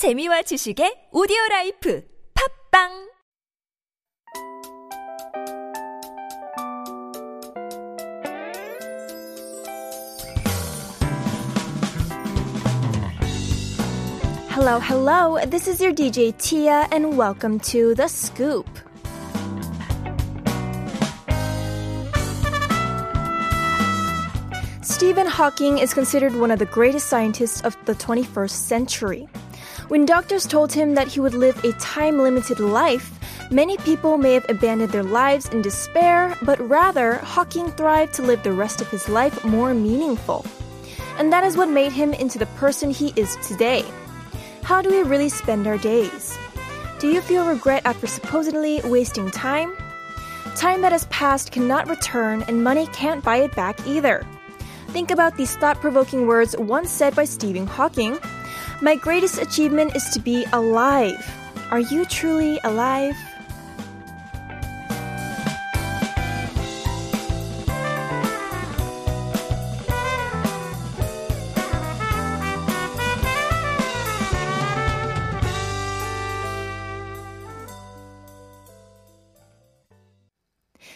재미와 지식의 오디오 라이프 팟빵 Hello, hello. This is your DJ Tia, and welcome to The Scoop. Stephen Hawking is considered one of the greatest scientists of the 21st century. When doctors told him that he would live a time limited life, many people may have abandoned their lives in despair, but rather, Hawking thrived to live the rest of his life more meaningful. And that is what made him into the person he is today. How do we really spend our days? Do you feel regret after supposedly wasting time? Time that has passed cannot return, and money can't buy it back either. Think about these thought provoking words once said by Stephen Hawking My greatest achievement is to be alive. Are you truly alive?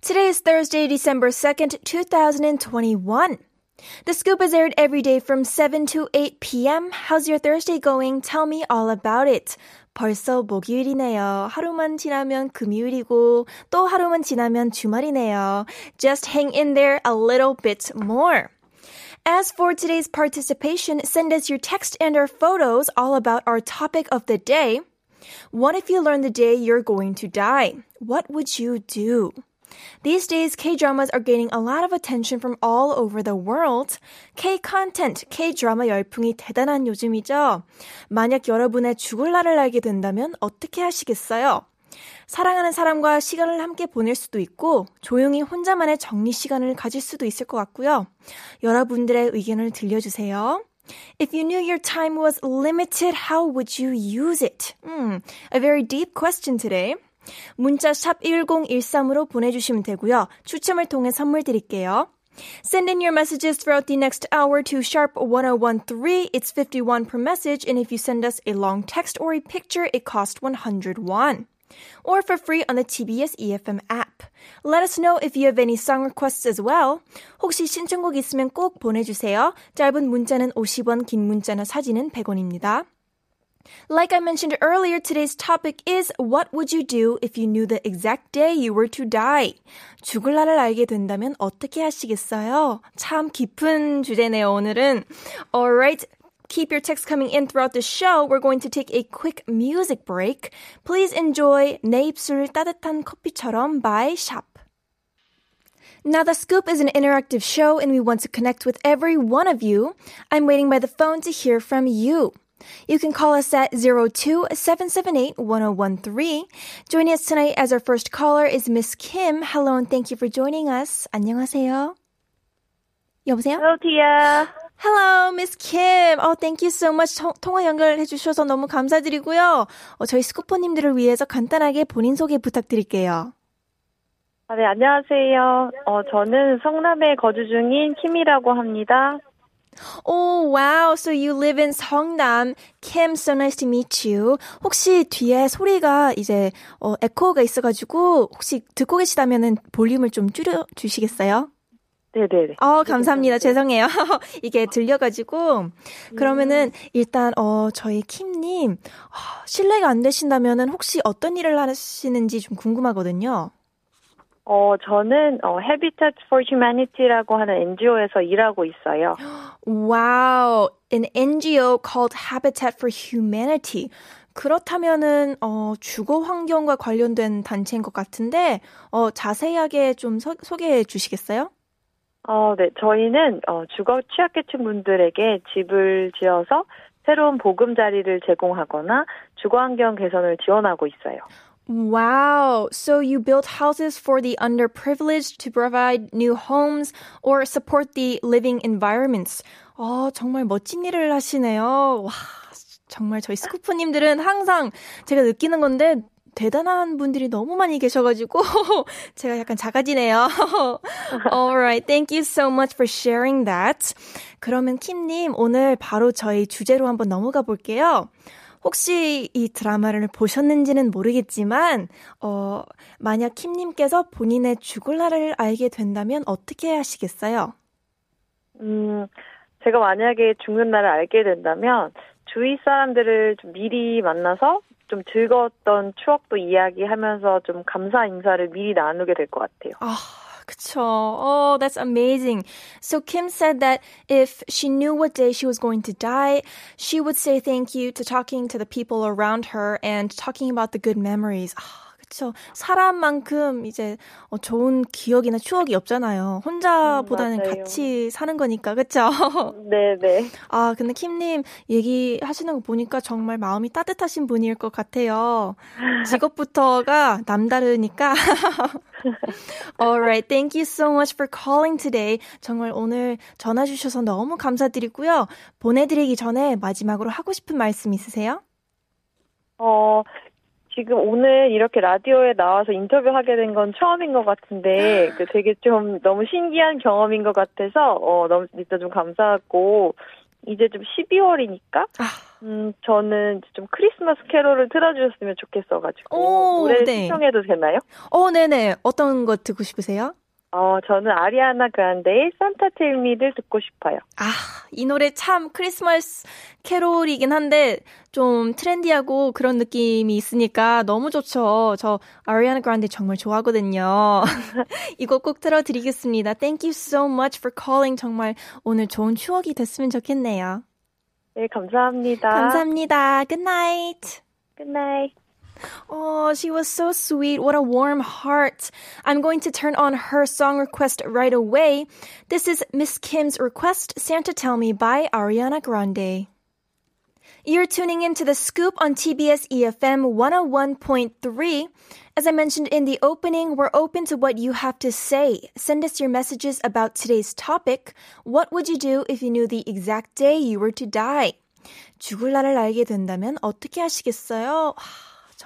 Today is Thursday, December 2nd, 2021. The scoop is aired every day from 7 to 8 p.m. How's your Thursday going? Tell me all about it. 벌써 목요일이네요. 하루만 지나면 금요일이고 또 하루만 지나면 주말이네요. Just hang in there a little bit more. As for today's participation, send us your text and our photos all about our topic of the day. What if you learn the day you're going to die? What would you do? These days, K-dramas are gaining a lot of attention from all over the world. K-content, K-드라마 열풍이 대단한 요즘이죠. 만약 여러분의 죽을 날을 알게 된다면 어떻게 하시겠어요? 사랑하는 사람과 시간을 함께 보낼 수도 있고, 조용히 혼자만의 정리 시간을 가질 수도 있을 것 같고요. 여러분들의 의견을 들려주세요. If you knew your time was limited, how would you use it? Hmm, a very deep question today. 문자 샵 1013으로 보내주시면 되고요. 추첨을 통해 선물 드릴게요. Send in your messages throughout the next hour to sharp 1013. It's 51 per message, and if you send us a long text or a picture, it costs 101. Or for free on the TBS EFM app. Let us know if you have any song requests as well. 혹시 신청곡 있으면 꼭 보내주세요. 짧은 문자는 50원, 긴 문자나 사진은 100원입니다. Like I mentioned earlier, today's topic is what would you do if you knew the exact day you were to die? 죽을 날을 알게 된다면 어떻게 하시겠어요? 참 깊은 주제네요, 오늘은. Alright, keep your texts coming in throughout the show. We're going to take a quick music break. Please enjoy 내 입술 따뜻한 커피처럼 by Sharp. Now, The Scoop is an interactive show and we want to connect with every one of you. I'm waiting by the phone to hear from you. You can call us at 02-778-1013. Joining us tonight as our first caller is Miss Kim. Hello and thank you for joining us. 안녕하세요. 여보세요? Hello, Tia. Hello, Miss Kim. Oh, thank you so much. 통, 통화 연결해 주셔서 너무 감사드리고요. 어, 저희 스쿠퍼님들을 위해서 간단하게 본인 소개 부탁드릴게요. 아, 네, 안녕하세요. 어, 저는 성남에 거주 중인 킴이라고 합니다. Oh, wow. So you live in 성남. Kim, so nice to meet you. 혹시 뒤에 소리가 이제 어, 에코가 있어가지고 혹시 듣고 계시다면은 볼륨을 좀 줄여 주시겠어요? 네네네. 어, 감사합니다. 죄송해요. 이게 들려가지고. 그러면은, 일단, 어, 저희 킴님, 어, 실례가 안 되신다면은 혹시 어떤 일을 하시는지 좀 궁금하거든요. 어, 저는 어, Habitat for Humanity라고 하는 NGO에서 일하고 있어요. Wow, an NGO called Habitat for Humanity. 그렇다면은 어, 주거 환경과 관련된 단체인 것 같은데 어, 자세하게 좀 소, 소개해 주시겠어요? 어, 네, 저희는 어, 주거 취약계층 분들에게 집을 지어서 새로운 보금자리를 제공하거나 주거 환경 개선을 지원하고 있어요. Wow. So you build houses for the underprivileged to provide new homes or support the living environments. 어, 정말 멋진 일을 하시네요. 와, 정말 저희 스쿠프님들은 항상 제가 느끼는 건데 대단한 분들이 너무 많이 계셔가지고 제가 약간 작아지네요. Alright, thank you so much for sharing that. 그러면 킴님 오늘 바로 저희 주제로 한번 넘어가 볼게요. 혹시 이 드라마를 보셨는지는 모르겠지만, 어, 만약 킴님께서 본인의 죽을 날을 알게 된다면 어떻게 하시겠어요? 음, 제가 만약에 죽는 날을 알게 된다면 주위 사람들을 좀 미리 만나서 좀 즐거웠던 추억도 이야기하면서 좀 감사 인사를 미리 나누게 될 것 같아요. 아, 그쵸. Oh, that's amazing. So Kim said that if she knew what day she was going to die, she would say thank you to talking to the people around her and talking about the good memories. Oh, 그쵸. 사람만큼 이제 어, 좋은 기억이나 추억이 없잖아요. 혼자보다는 음. 같이 사는 거니까, 그쵸? 네네. 아, 근데 킴님 얘기하시는 거 보니까 정말 마음이 따뜻하신 분일 것 같아요. 직업부터가 남다르니까. Alright, thank you so much for calling today. 정말 오늘 전화 주셔서 너무 감사드리고요. 보내드리기 전에 마지막으로 하고 싶은 말씀 있으세요? 어, 지금 오늘 이렇게 라디오에 나와서 인터뷰하게 된 건 처음인 것 같은데, 그 되게 좀 너무 신기한 경험인 것 같아서, 어, 너무 진짜 좀 감사하고, 이제 좀 12월이니까, 아. 음, 저는 좀 크리스마스 캐롤을 틀어주셨으면 좋겠어가지고, 오, 노래 네. 신청해도 되나요? 어, 네네. 어떤 거 듣고 싶으세요? 어, 저는 아리아나 그란데의 산타 텔미를 듣고 싶어요. 아, 이 노래 참 크리스마스 캐롤이긴 한데 좀 트렌디하고 그런 느낌이 있으니까 너무 좋죠. 저 아리아나 그란데 정말 좋아하거든요. 이거 꼭 틀어드리겠습니다. Thank you so much for calling. 정말 오늘 좋은 추억이 됐으면 좋겠네요. 네, 감사합니다. 감사합니다. Good night. Good night. Oh, she was so sweet. What a warm heart. I'm going to turn on her song request right away. This is Miss Kim's request, Santa Tell Me by Ariana Grande. You're tuning in to the scoop on TBS EFM 101.3. As I mentioned in the opening, we're open to what you have to say. Send us your messages about today's topic. What would you do if you knew the exact day you were to die? 죽을 날을 알게 된다면 어떻게 하시겠어요?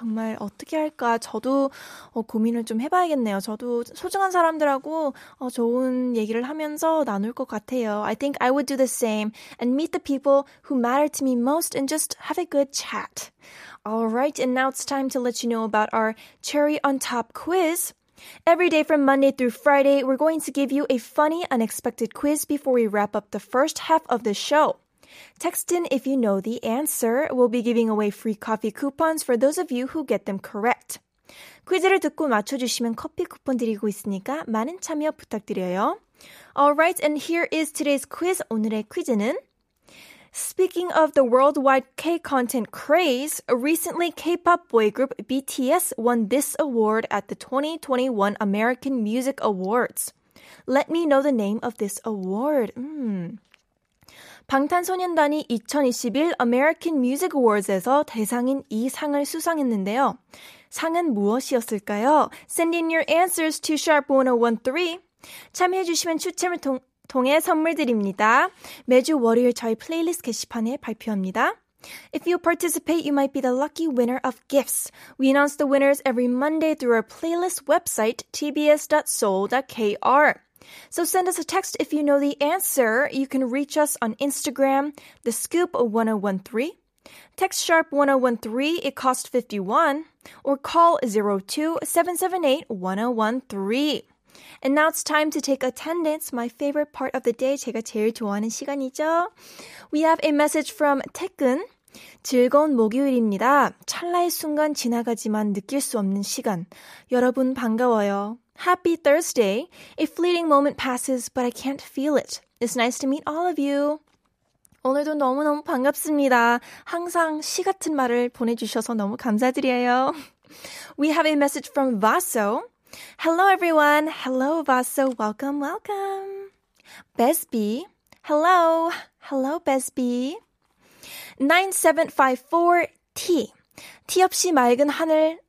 하, 정말 어떻게 할까? 저도 어, 고민을 좀 해봐야겠네요. 저도 소중한 사람들하고 어, 좋은 얘기를 하면서 나눌 것 같아요. I think I would do the same and meet the people who matter to me most and just have a good chat. Alright, and now it's time to let you know about our cherry on top quiz. Every day from Monday through Friday, we're going to give you a funny, unexpected quiz before we wrap up the first half of the show. Text in if you know the answer. We'll be giving away free coffee coupons for those of you who get them correct. 퀴즈를 듣고 맞춰주시면 커피 쿠폰 드리고 있으니까 많은 참여 부탁드려요. Alright, and here is today's quiz. 오늘의 퀴즈는 Speaking of the worldwide K-content craze, recently K-pop boy group BTS won this award at the 2021 American Music Awards. Let me know the name of this award. 음. 방탄소년단이 2021 American Music Awards에서 대상인 이 상을 수상했는데요. 상은 무엇이었을까요? Send in your answers to sharp1013. 참여해주시면 추첨을 통, 통해 선물 드립니다. 매주 월요일 저희 플레이리스트 게시판에 발표합니다. If you participate, you might be the lucky winner of gifts. We announce the winners every Monday through our playlist website, tbs.soul.kr. So send us a text if you know the answer. You can reach us on Instagram, the scoop 1013. Text sharp 1013, it costs 51, or call 02-778-1013. And now it's time to take attendance, my favorite part of the day. 제가 제일 좋아하는 시간이죠. We have a message from 태근. 즐거운 목요일입니다. 찰나의 순간 지나가지만 느낄 수 없는 시간. 여러분 반가워요. Happy Thursday. A fleeting moment passes, but I can't feel it. It's nice to meet all of you. 오늘도 너무너무 반갑습니다. 항상 시 같은 말을 보내주셔서 너무 감사드려요. We have a message from Vaso. Hello everyone. Hello Vaso. Welcome, welcome. Besby. Hello. Hello Besby. 9754T. 티 없이 맑은 하늘,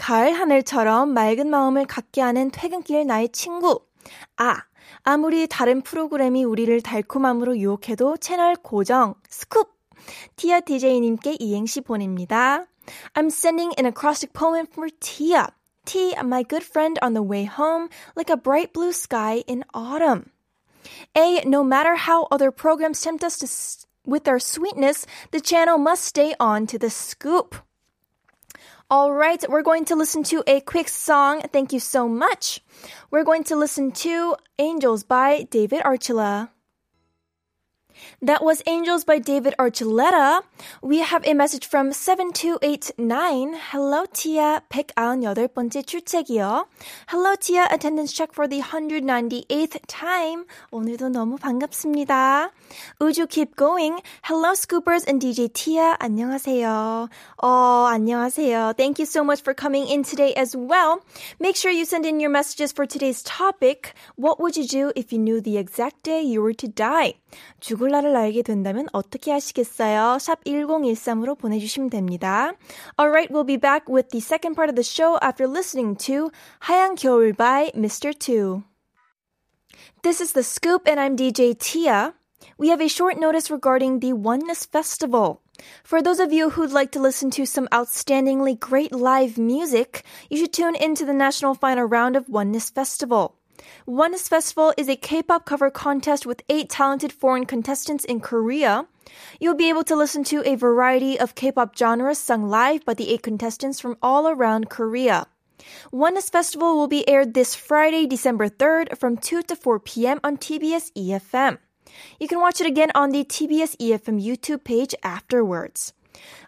가을 하늘처럼 맑은 마음을 갖게 하는 퇴근길 나의 친구. 아, 아무리 다른 프로그램이 우리를 달콤함으로 유혹해도 채널 고정, 스쿱! 티아 DJ님께 이행시 보냅니다. I'm sending an acrostic poem for Tia. T, my good friend on the way home, like a bright blue sky in autumn. A, no matter how other programs tempt us to with our sweetness, the channel must stay on to the scoop. All right, we're going to listen to a quick song. Thank you so much. We're going to listen to Angels by David Archuleta. That was Angels by David Archuleta. We have a message from 7289. Hello, Tia. 198번째 출첵이요. Hello, Tia. Attendance check for the 198th time. 오늘도 너무 반갑습니다. 우주 keep going. Hello, Scoopers and DJ Tia. 안녕하세요. Oh, 안녕하세요. Thank you so much for coming in today as well. Make sure you send in your messages for today's topic. What would you do if you knew the exact day you were to die? 죽을 날을 알게 된다면 어떻게 하시겠어요? 샵 1013으로 보내주시면 됩니다. Alright, we'll be back with the second part of the show after listening to 하얀 겨울 by Mr. Two. This is The Scoop and I'm DJ Tia. We have a short notice regarding the Oneness Festival. For those of you who'd like to listen to some outstandingly great live music, you should tune into the national final round of Oneness Festival. Oneness Festival is a K-pop cover contest with eight talented foreign contestants in Korea. You'll be able to listen to a variety of K-pop genres sung live by the eight contestants from all around Korea. Oneness Festival will be aired this Friday, December 3rd from 2 to 4 p.m. on TBS EFM. You can watch it again on the TBS EFM YouTube page afterwards.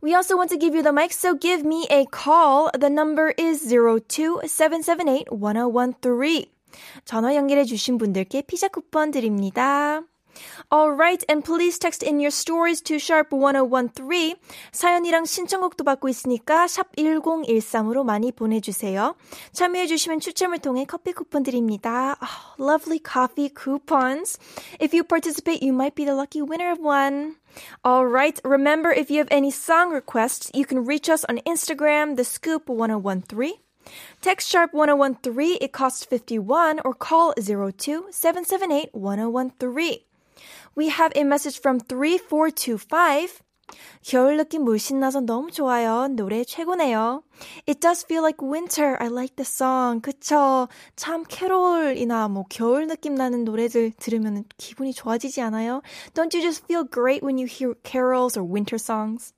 We also want to give you the mic, so give me a call. The number is 02778-1013. 전화 연결해 주신 분들께 피자 쿠폰 드립니다. Alright, and please text in your stories to sharp 1013. 사연이랑 신청곡도 받고 있으니까 샵 1013으로 많이 보내주세요. 참여해주시면 추첨을 통해 커피 쿠폰 드립니다. Oh, lovely coffee coupons. If you participate, you might be the lucky winner of one. Alright, remember if you have any song requests, you can reach us on Instagram, the scoop 1013. Text sharp 1013, it costs 51, or call 02 778 1013. We have a message from 3425. 겨울 느낌 물씬 나서 너무 좋아요. 노래 최고네요. It does feel like winter. I like the song. 그쵸? 참 캐롤이나 뭐 겨울 느낌 나는 노래들 들으면 기분이 좋아지지 않아요? Don't you just feel great when you hear carols or winter songs?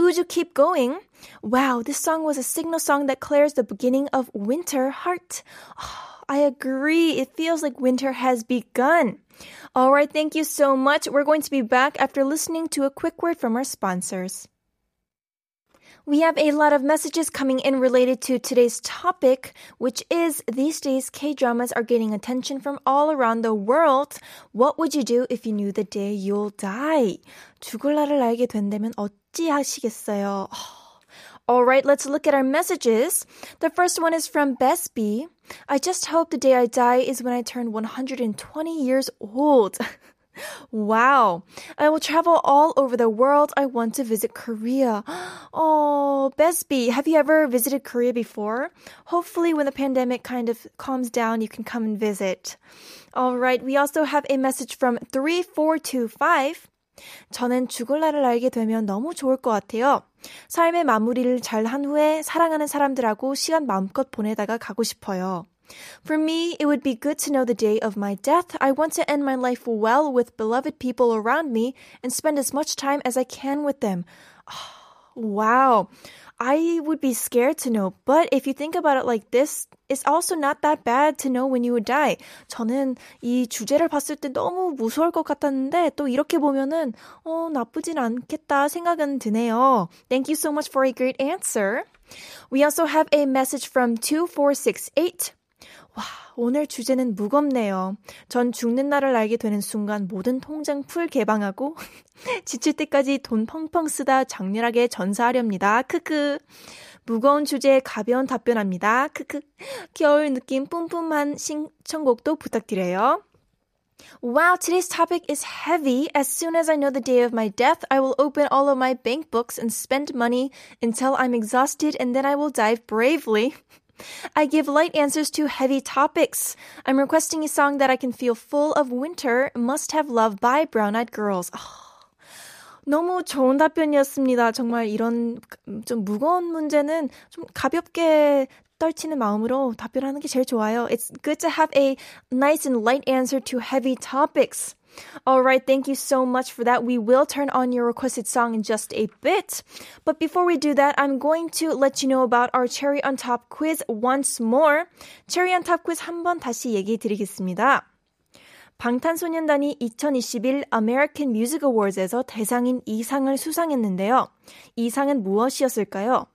Uju Keep Going. Wow, this song was a signal song that declares the beginning of winter heart. Oh, I agree. It feels like winter has begun. All right, thank you so much. We're going to be back after listening to a quick word from our sponsors. We have a lot of messages coming in related to today's topic, which is these days K dramas are getting attention from all around the world. What would you do if you knew the day you'll die? 죽을 날을 알게 된다면 어찌 하시겠어요? All right, let's look at our messages. The first one is from Besby. I just hope the day I die is when I turn 120 years old. wow. I will travel all over the world. I want to visit Korea. Oh, Besby, have you ever visited Korea before? Hopefully, when the pandemic kind of calms down, you can come and visit. All right. We also have a message from 3425. 저는 죽을 날을 알게 되면 너무 좋을 것 같아요. 삶의 마무리를 잘 한 후에 사랑하는 사람들하고 시간 마음껏 보내다가 가고 싶어요. For me, it would be good to know the day of my death. I want to end my life well with beloved people around me and spend as much time as I can with them. wow. I would be scared to know. But if you think about it like this, it's also not that bad to know when you would die. 저는 이 주제를 봤을 때 너무 무서울 것 같았는데 또 이렇게 보면은 어 나쁘진 않겠다 생각은 드네요. Thank you so much for a great answer. We also have a message from 2468. 와, 오늘 주제는 무겁네요. 전 죽는 날을 알게 되는 순간 모든 통장 풀 개방하고 지칠 때까지 돈 펑펑 쓰다 장렬하게 전사하렵니다. 크크. 무거운 주제에 가벼운 답변합니다. 크크. 겨울 느낌 뿜뿜한 신청곡도 부탁드려요. Wow, today's topic is heavy. As soon as I know the day of my death, I will open all of my bank books and spend money until I'm exhausted and then I will dive bravely. I give light answers to heavy topics. I'm requesting a song that I can feel full of winter, Must Have Love by Brown Eyed Girls. 너무 좋은 답변이었습니다. 정말 이런 좀 무거운 문제는 좀 가볍게 떨치는 마음으로 답변하는 게 제일 좋아요. It's good to have a nice and light answer to heavy topics. All right, thank you so much for that. We will turn on your requested song in just a bit. But before we do that, I'm going to let you know about our Cherry on Top quiz once more. Cherry on Top quiz 한번 다시 얘기해 드리겠습니다. 방탄소년단이 2021 American Music Awards에서 대상인 2상을 수상했는데요. 이 상은 무엇이었을까요?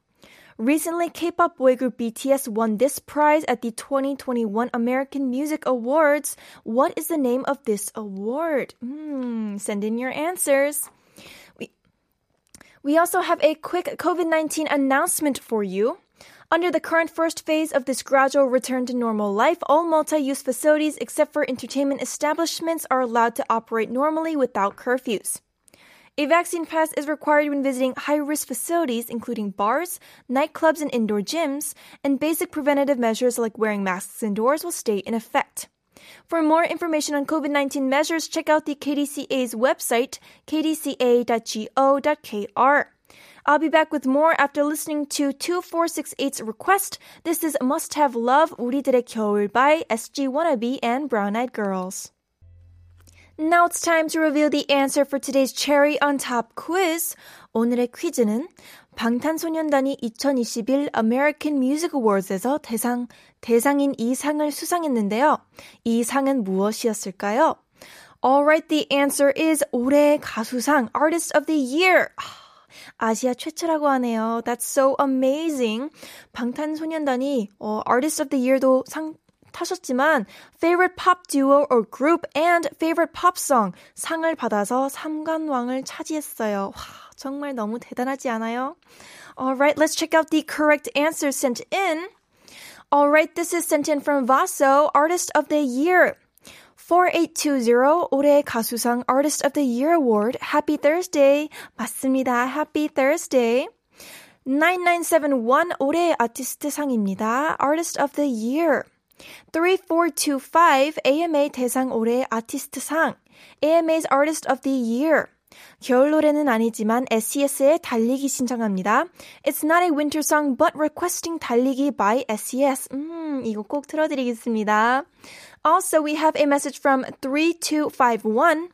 Recently, K-pop boy group BTS won this prize at the 2021 American Music Awards. What is the name of this award? Hmm, send in your answers. We, we also have a quick COVID-19 announcement for you. Under the current first phase of this gradual return to normal life, all multi-use facilities except for entertainment establishments are allowed to operate normally without curfews. A vaccine pass is required when visiting high risk facilities, including bars, nightclubs, and indoor gyms, and basic preventative measures like wearing masks indoors will stay in effect. For more information on COVID 19 measures, check out the KDCA's website, kdca.go.kr. I'll be back with more after listening to 2468's request. This is Must Have Love, 우리들의 겨울 by SG Wannabe and Brown Eyed Girls. Now it's time to reveal the answer for today's cherry on top quiz. 오늘의 퀴즈는 방탄소년단이 2021 American Music Awards에서 대상, 대상인 이 상을 수상했는데요. 이 상은 무엇이었을까요? Alright, the answer is 올해의 가수상 Artist of the Year. 아시아 최초라고 하네요. That's so amazing. 방탄소년단이 어, Artist of the Year도 상 타셨지만 Favorite Pop Duo or Group and Favorite Pop Song 상을 받아서 3관왕을 차지했어요. 와, 정말 너무 대단하지 않아요? Alright, let's check out the correct answers sent in. Alright, this is sent in from Vaso, Artist of the Year. 4820 올해 가수상 Artist of the Year Award. Happy Thursday. 맞습니다. Happy Thursday. 9971 올해 아티스트 상입니다. Artist of the Year. 3425 AMA 대상 올해 아티스트 상 AMA's Artist of the Year 겨울 노래는 아니지만 SES의 달리기 신청합니다. It's not a winter song but requesting 달리기 by SES. 음, 이거 꼭 틀어드리겠습니다. Also, we have a message from 3251.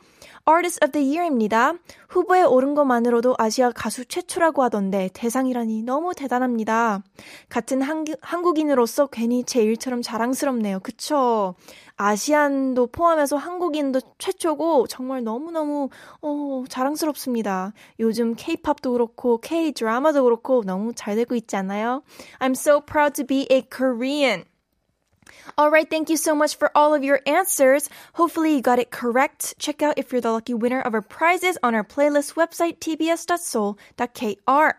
Artist of the Year입니다. 후보에 오른 것만으로도 아시아 가수 최초라고 하던데 대상이라니 너무 대단합니다. 같은 한기, 한국인으로서 괜히 제 일처럼 자랑스럽네요. 그쵸? 아시안도 포함해서 한국인도 최초고 정말 너무너무 어, 자랑스럽습니다. 요즘 K-팝도 그렇고 K-드라마도 그렇고 너무 잘 되고 있지 않아요? I'm so proud to be a Korean. All right, thank you so much for all of your answers. Hopefully, you got it correct. Check out if you're the lucky winner of our prizes on our playlist website, tbs.seoul.kr.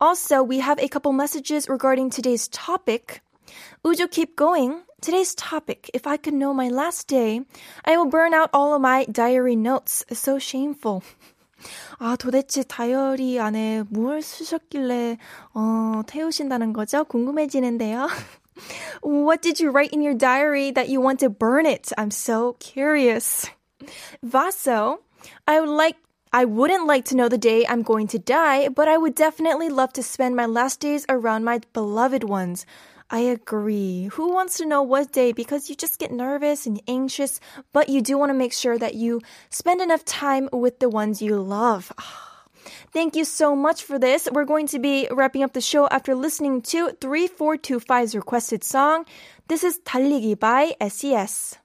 Also, we have a couple messages regarding today's topic. Uju, keep going. Today's topic If I could know my last day, I will burn out all of my diary notes. So shameful. 아, 도대체 다이어리 안에 뭘 쓰셨길래, 어, 태우신다는 거죠? 궁금해지는데요. What did you write in your diary that you want to burn it? I'm so curious. Vaso, I would like I wouldn't like to know the day I'm going to die, but I would definitely love to spend my last days around my beloved ones. I agree. Who wants to know what day? Because you just get nervous and anxious, but you do want to make sure that you spend enough time with the ones you love. Ah, Thank you so much for this. We're going to be wrapping up the show after listening to 3425's requested song. This is 달리기 by SES.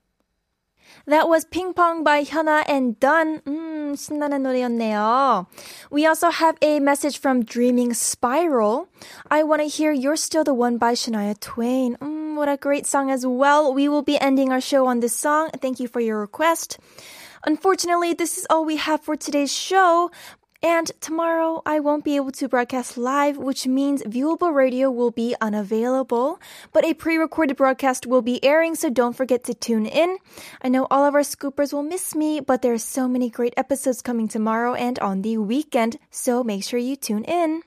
That was Ping Pong by Hyuna and Dawn. 음, 신나는 노래였네요. We also have a message from Dreaming Spiral. I want to hear You're Still the One by Shania Twain. Hmm, what a great song as well. We will be ending our show on this song. Thank you for your request. Unfortunately, this is all we have for today's show, and tomorrow I won't be able to broadcast live, which means viewable radio will be unavailable. But a pre-recorded broadcast will be airing, so don't forget to tune in. I know all of our scoopers will miss me, but there are so many great episodes coming tomorrow and on the weekend, so make sure you tune in.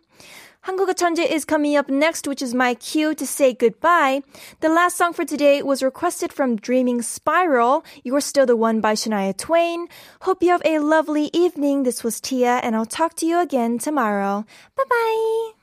한국어 천재 is coming up next, which is my cue to say goodbye. The last song for today was requested from Dreaming Spiral. You're Still the One by Shania Twain. Hope you have a lovely evening. This was Tia, and I'll talk to you again tomorrow. Bye bye.